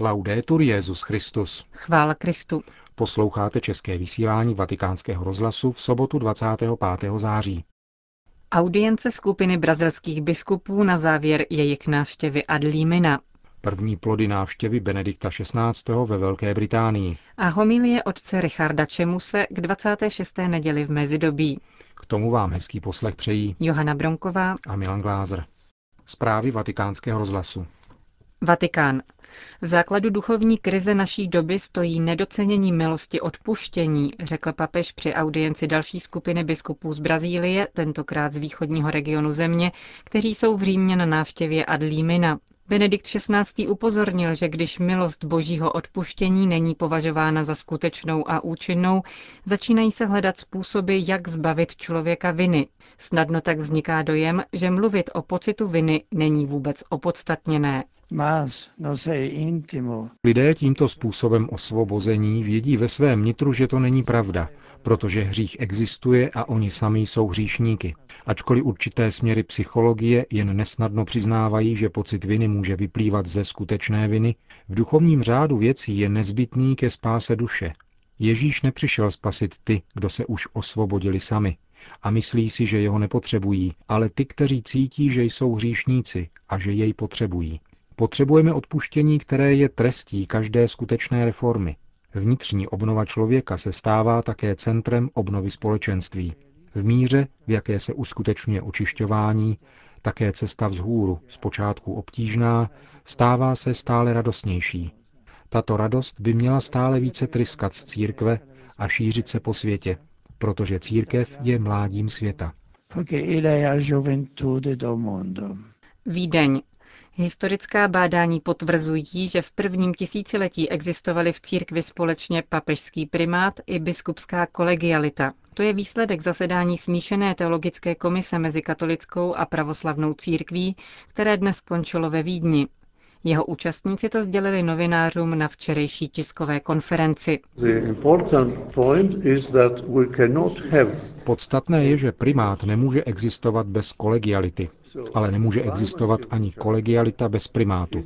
Laudetur Jezus Christus. Chvála Kristu. Posloucháte české vysílání Vatikánského rozhlasu v sobotu 25. září. Audience skupiny brazilských biskupů na závěr jejich návštěvy Adlímina. První plody návštěvy Benedikta XVI. ve Velké Británii. A homilie otce Richarda Čemuse k 26. neděli v mezidobí. K tomu vám hezký poslech přejí Johana Bronková a Milan Glázer. Zprávy vatikánského rozhlasu. Vatikán. V základu duchovní krize naší doby stojí nedocenění milosti odpuštění, řekl papež při audienci další skupiny biskupů z Brazílie, tentokrát z východního regionu země, kteří jsou v Římě na návštěvě Adlímina. Benedikt XVI. upozornil, že když milost božího odpuštění není považována za skutečnou a účinnou, začínají se hledat způsoby, jak zbavit člověka viny. Snadno tak vzniká dojem, že mluvit o pocitu viny není vůbec opodstatněné. No Lidé tímto způsobem osvobození vědí ve svém nitru, že to není pravda, protože hřích existuje a oni sami jsou hříšníky. Ačkoliv určité směry psychologie jen nesnadno přiznávají, že pocit viny může vyplývat ze skutečné viny, v duchovním řádu věcí je nezbytný ke spáse duše. Ježíš nepřišel spasit ty, kdo se už osvobodili sami a myslí si, že jeho nepotřebují, ale ty, kteří cítí, že jsou hříšníci a že jej potřebují. Potřebujeme odpuštění, které je trestí každé skutečné reformy. Vnitřní obnova člověka se stává také centrem obnovy společenství. V míře, v jaké se uskutečňuje očišťování, také cesta vzhůru, zpočátku obtížná, stává se stále radostnější. Tato radost by měla stále více tryskat z církve a šířit se po světě, protože církev je mládím světa. Vídeň. Historická bádání potvrzují, že v prvním tisíciletí existovaly v církvi společně papežský primát i biskupská kolegialita. To je výsledek zasedání smíšené teologické komise mezi katolickou a pravoslavnou církví, které dnes skončilo ve Vídni. Jeho účastníci to sdělili novinářům na včerejší tiskové konferenci. Podstatné je, že primát nemůže existovat bez kolegiality, ale nemůže existovat ani kolegialita bez primátu.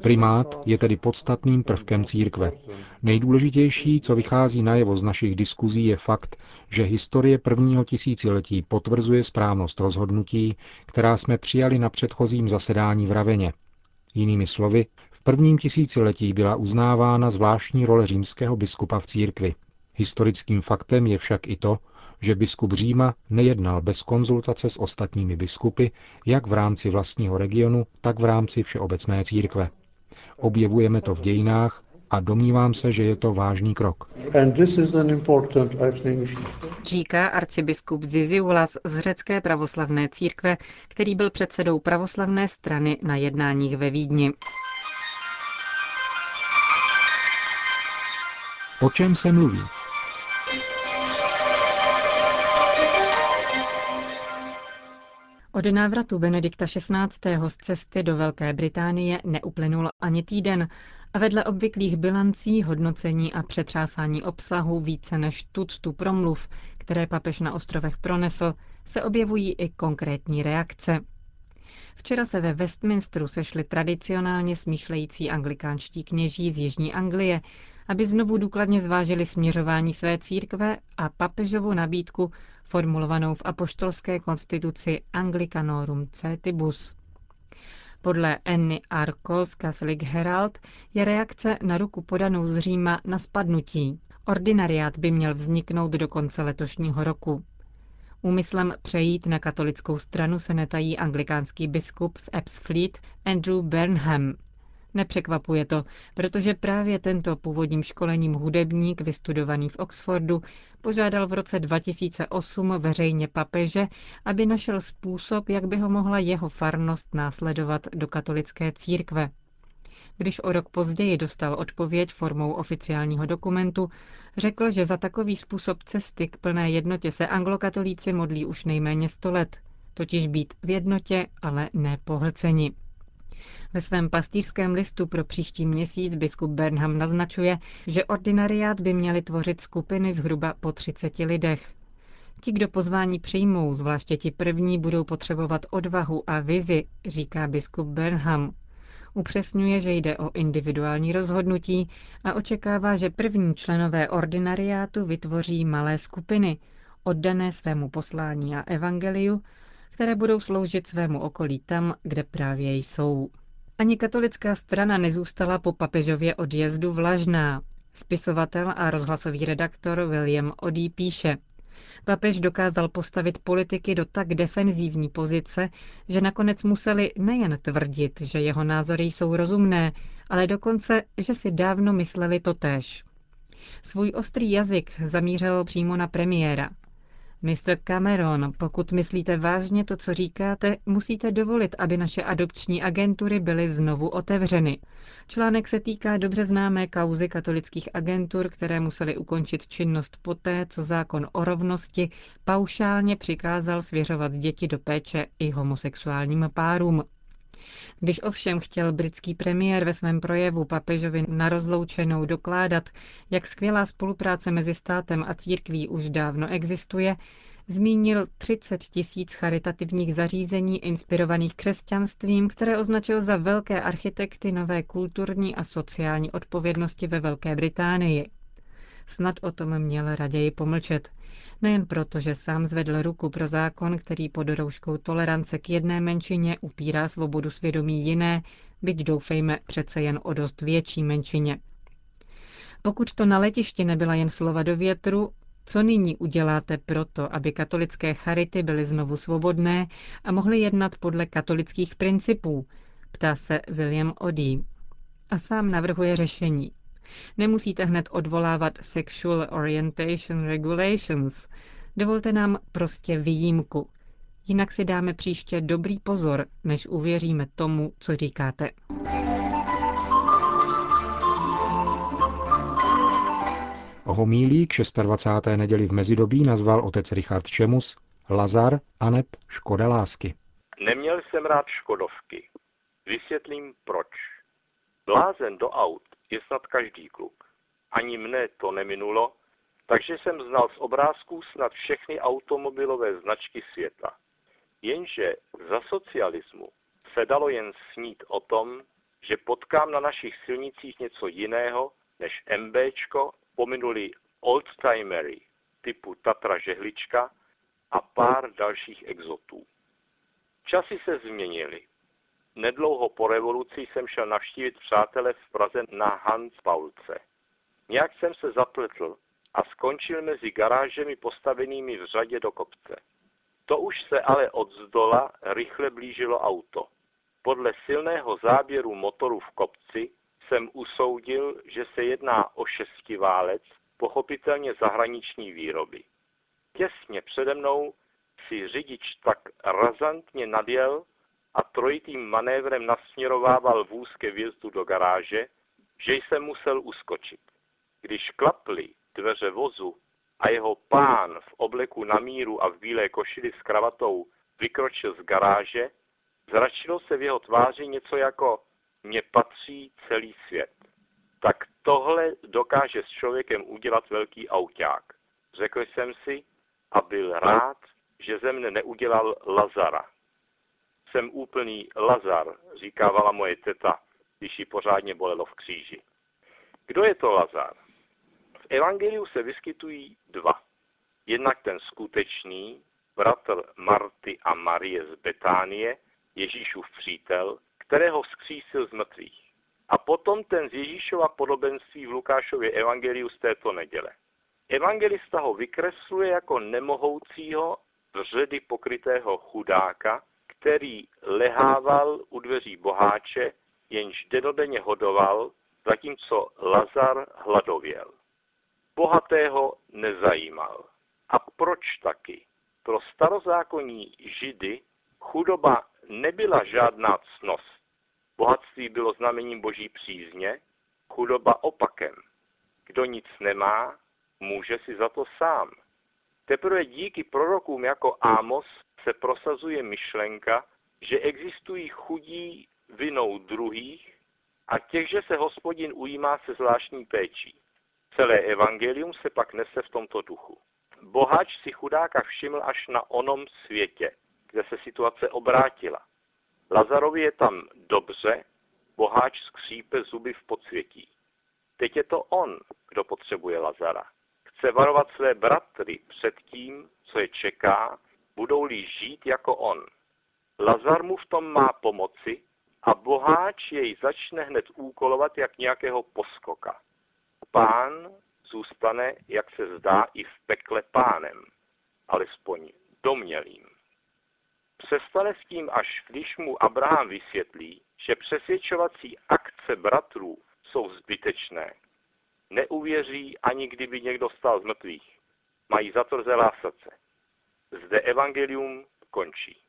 Primát je tedy podstatným prvkem církve. Nejdůležitější, co vychází najevo z našich diskuzí, je fakt, že historie prvního tisíciletí potvrzuje správnost rozhodnutí, která jsme přijali na předchozím zasedání v Raveně, Jinými slovy, v prvním tisíciletí byla uznávána zvláštní role římského biskupa v církvi. Historickým faktem je však i to, že biskup Říma nejednal bez konzultace s ostatními biskupy, jak v rámci vlastního regionu, tak v rámci všeobecné církve. Objevujeme to v dějinách a domnívám se, že je to vážný krok. Říká arcibiskup Ziziulas z řecké pravoslavné církve, který byl předsedou pravoslavné strany na jednáních ve Vídni. O čem se mluví? Od návratu Benedikta XVI. z cesty do Velké Británie neuplynul ani týden a vedle obvyklých bilancí, hodnocení a přetřásání obsahu více než tuctu promluv, které papež na ostrovech pronesl, se objevují i konkrétní reakce. Včera se ve Westminsteru sešli tradicionálně smýšlející anglikánští kněží z Jižní Anglie, aby znovu důkladně zvážili směřování své církve a papežovu nabídku formulovanou v apoštolské konstituci Anglicanorum Cetibus. Podle Anny Arko z Catholic Herald je reakce na ruku podanou z Říma na spadnutí. Ordinariát by měl vzniknout do konce letošního roku. Úmyslem přejít na katolickou stranu se netají anglikánský biskup z Ebbsfleet Andrew Burnham. Nepřekvapuje to, protože právě tento původním školením hudebník, vystudovaný v Oxfordu, požádal v roce 2008 veřejně papeže, aby našel způsob, jak by ho mohla jeho farnost následovat do katolické církve. Když o rok později dostal odpověď formou oficiálního dokumentu, řekl, že za takový způsob cesty k plné jednotě se anglokatolíci modlí už nejméně sto let, totiž být v jednotě, ale ne pohlceni. Ve svém pastýřském listu pro příští měsíc biskup Bernham naznačuje, že ordinariát by měly tvořit skupiny zhruba po 30 lidech. Ti, kdo pozvání přijmou, zvláště ti první, budou potřebovat odvahu a vizi, říká biskup Bernham. Upřesňuje, že jde o individuální rozhodnutí a očekává, že první členové ordinariátu vytvoří malé skupiny, oddané svému poslání a evangeliu, které budou sloužit svému okolí tam, kde právě jsou. Ani katolická strana nezůstala po papežově odjezdu vlažná. Spisovatel a rozhlasový redaktor William Odí píše, Papež dokázal postavit politiky do tak defenzívní pozice, že nakonec museli nejen tvrdit, že jeho názory jsou rozumné, ale dokonce, že si dávno mysleli totéž. Svůj ostrý jazyk zamířil přímo na premiéra. Mr. Cameron, pokud myslíte vážně to, co říkáte, musíte dovolit, aby naše adopční agentury byly znovu otevřeny. Článek se týká dobře známé kauzy katolických agentur, které musely ukončit činnost poté, co zákon o rovnosti paušálně přikázal svěřovat děti do péče i homosexuálním párům. Když ovšem chtěl britský premiér ve svém projevu papežovi na rozloučenou dokládat, jak skvělá spolupráce mezi státem a církví už dávno existuje, zmínil 30 tisíc charitativních zařízení inspirovaných křesťanstvím, které označil za velké architekty nové kulturní a sociální odpovědnosti ve Velké Británii. Snad o tom měl raději pomlčet. Nejen proto, že sám zvedl ruku pro zákon, který pod rouškou tolerance k jedné menšině upírá svobodu svědomí jiné, byť doufejme přece jen o dost větší menšině. Pokud to na letišti nebyla jen slova do větru, co nyní uděláte proto, aby katolické charity byly znovu svobodné a mohly jednat podle katolických principů? Ptá se William Odí. A sám navrhuje řešení. Nemusíte hned odvolávat Sexual Orientation Regulations. Dovolte nám prostě výjimku. Jinak si dáme příště dobrý pozor, než uvěříme tomu, co říkáte. Homílí k 26. neděli v mezidobí nazval otec Richard Čemus Lazar Aneb škoda lásky. Neměl jsem rád škodovky. Vysvětlím proč. Blázen do aut je snad každý kluk. Ani mne to neminulo, takže jsem znal z obrázků snad všechny automobilové značky světa. Jenže za socialismu se dalo jen snít o tom, že potkám na našich silnicích něco jiného než MBčko, pominuli oldtimery typu Tatra Žehlička a pár dalších exotů. Časy se změnily. Nedlouho po revoluci jsem šel navštívit přátele v Praze na Hans Paulce. Nějak jsem se zapletl a skončil mezi garážemi postavenými v řadě do kopce. To už se ale od zdola rychle blížilo auto. Podle silného záběru motoru v kopci jsem usoudil, že se jedná o šestiválec, pochopitelně zahraniční výroby. Těsně přede mnou si řidič tak razantně nadjel, a trojitým manévrem nasměrovával vůz ke vjezdu do garáže, že jsem musel uskočit. Když klaply dveře vozu a jeho pán v obleku na míru a v bílé košili s kravatou vykročil z garáže, zračilo se v jeho tváři něco jako mně patří celý svět. Tak tohle dokáže s člověkem udělat velký auták. Řekl jsem si a byl rád, že ze mne neudělal Lazara. Jsem úplný Lazar, říkávala moje teta, když ji pořádně bolelo v kříži. Kdo je to Lazar? V Evangeliu se vyskytují dva. Jednak ten skutečný, bratr Marty a Marie z Betánie, Ježíšův přítel, kterého vzkřísil z mrtvých. A potom ten z Ježíšova podobenství v Lukášově evangeliu z této neděle. Evangelista ho vykresluje jako nemohoucího, vředy pokrytého chudáka, který lehával u dveří boháče, jenž denodenně hodoval, zatímco Lazar hladověl. Bohatého nezajímal. A proč taky? Pro starozákonní židy chudoba nebyla žádná cnost. Bohatství bylo znamením boží přízně, chudoba opakem. Kdo nic nemá, může si za to sám. Teprve díky prorokům jako Ámos se prosazuje myšlenka, že existují chudí vinou druhých a těch, že se hospodin ujímá se zvláštní péčí. Celé evangelium se pak nese v tomto duchu. Boháč si chudáka všiml až na onom světě, kde se situace obrátila. Lazarovi je tam dobře boháč skřípe zuby v podsvětí. Teď je to on, kdo potřebuje Lazara. Chce varovat své bratry před tím, co je čeká, budou-li žít jako on. Lazar mu v tom má pomoci a boháč jej začne hned úkolovat jak nějakého poskoka. Pán zůstane, jak se zdá, i v pekle pánem, alespoň domělým. Přestane s tím, až když mu Abraham vysvětlí, že přesvědčovací akce bratrů jsou zbytečné. Neuvěří, ani kdyby někdo stal z mrtvých. Mají zatvrzelá srdce. Zde evangelium končí.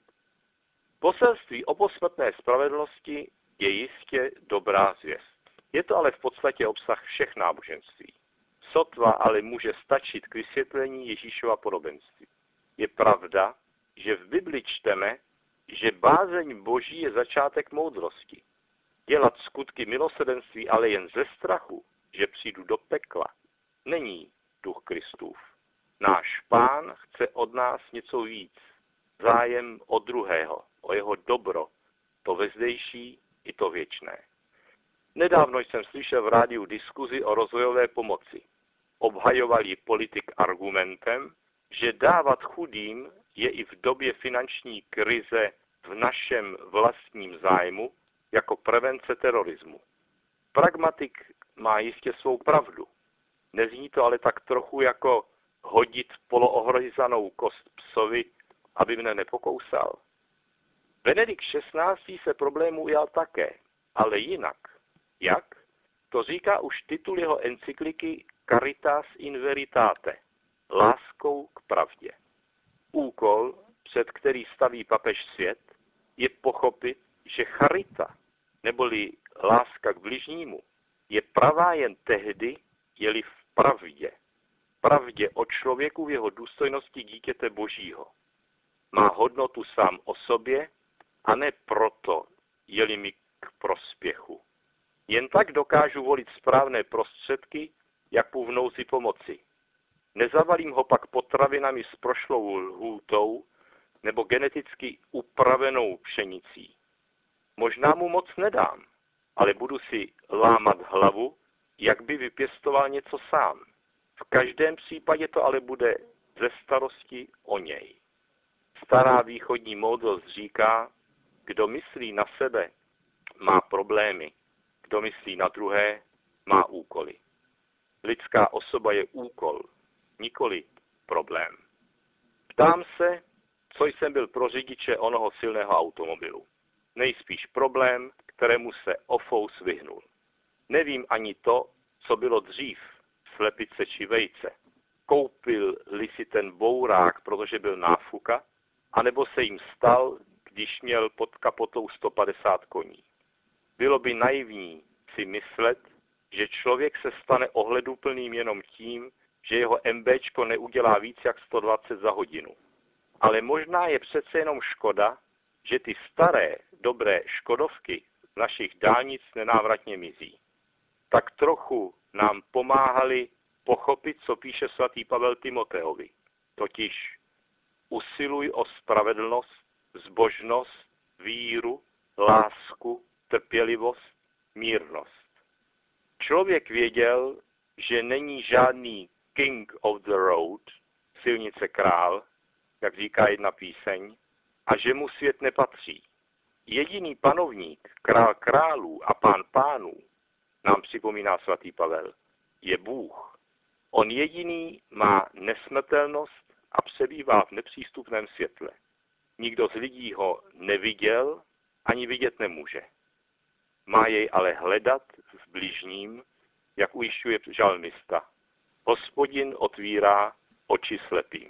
Poselství o posmrtné spravedlnosti je jistě dobrá zvěst. Je to ale v podstatě obsah všech náboženství. Sotva ale může stačit k vysvětlení Ježíšova podobenství. Je pravda, že v Bibli čteme, že bázeň Boží je začátek moudrosti. Dělat skutky milosedenství ale jen ze strachu, že přijdu do pekla, není duch Kristův. Náš pán chce od nás něco víc. Zájem o druhého, o jeho dobro, to vezdejší i to věčné. Nedávno jsem slyšel v rádiu diskuzi o rozvojové pomoci. Obhajoval ji politik argumentem, že dávat chudým je i v době finanční krize v našem vlastním zájmu jako prevence terorismu. Pragmatik má jistě svou pravdu. Nezní to ale tak trochu jako hodit poloohrozanou kost psovi, aby mne nepokousal. Benedikt XVI. se problému ujal také, ale jinak. Jak? To říká už titul jeho encykliky Caritas in Veritate, láskou k pravdě. Úkol, před který staví papež svět, je pochopit, že charita, neboli láska k bližnímu, je pravá jen tehdy, je-li v pravdě. Pravdě o člověku v jeho důstojnosti dítěte božího. Má hodnotu sám o sobě a ne proto, je-li mi k prospěchu. Jen tak dokážu volit správné prostředky, jak v nouzi pomoci. Nezavalím ho pak potravinami s prošlou lhůtou nebo geneticky upravenou pšenicí. Možná mu moc nedám, ale budu si lámat hlavu, jak by vypěstoval něco sám. V každém případě to ale bude ze starosti o něj. Stará východní moudrost říká, kdo myslí na sebe, má problémy, kdo myslí na druhé, má úkoly. Lidská osoba je úkol, nikoli problém. Ptám se, co jsem byl pro řidiče onoho silného automobilu. Nejspíš problém, kterému se Ofous vyhnul. Nevím ani to, co bylo dřív, slepice či vejce. Koupil-li si ten bourák, protože byl náfuka, anebo se jim stal, když měl pod kapotou 150 koní. Bylo by naivní si myslet, že člověk se stane ohleduplným jenom tím, že jeho MBčko neudělá víc jak 120 za hodinu. Ale možná je přece jenom škoda, že ty staré, dobré škodovky z našich dálnic nenávratně mizí. Tak trochu nám pomáhali pochopit, co píše svatý Pavel Timoteovi. Totiž usiluj o spravedlnost, zbožnost, víru, lásku, trpělivost, mírnost. Člověk věděl, že není žádný king of the road, silnice král, jak říká jedna píseň, a že mu svět nepatří. Jediný panovník, král králů a pán pánů, nám připomíná svatý Pavel, je Bůh. On jediný má nesmrtelnost a přebývá v nepřístupném světle. Nikdo z lidí ho neviděl ani vidět nemůže. Má jej ale hledat v blížním, jak ujišťuje žalmista. Hospodin otvírá oči slepým.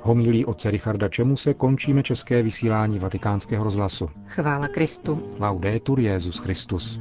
Homílí otce Richarda se končíme české vysílání vatikánského rozhlasu. Chvála Kristu. Laudetur Jezus Christus.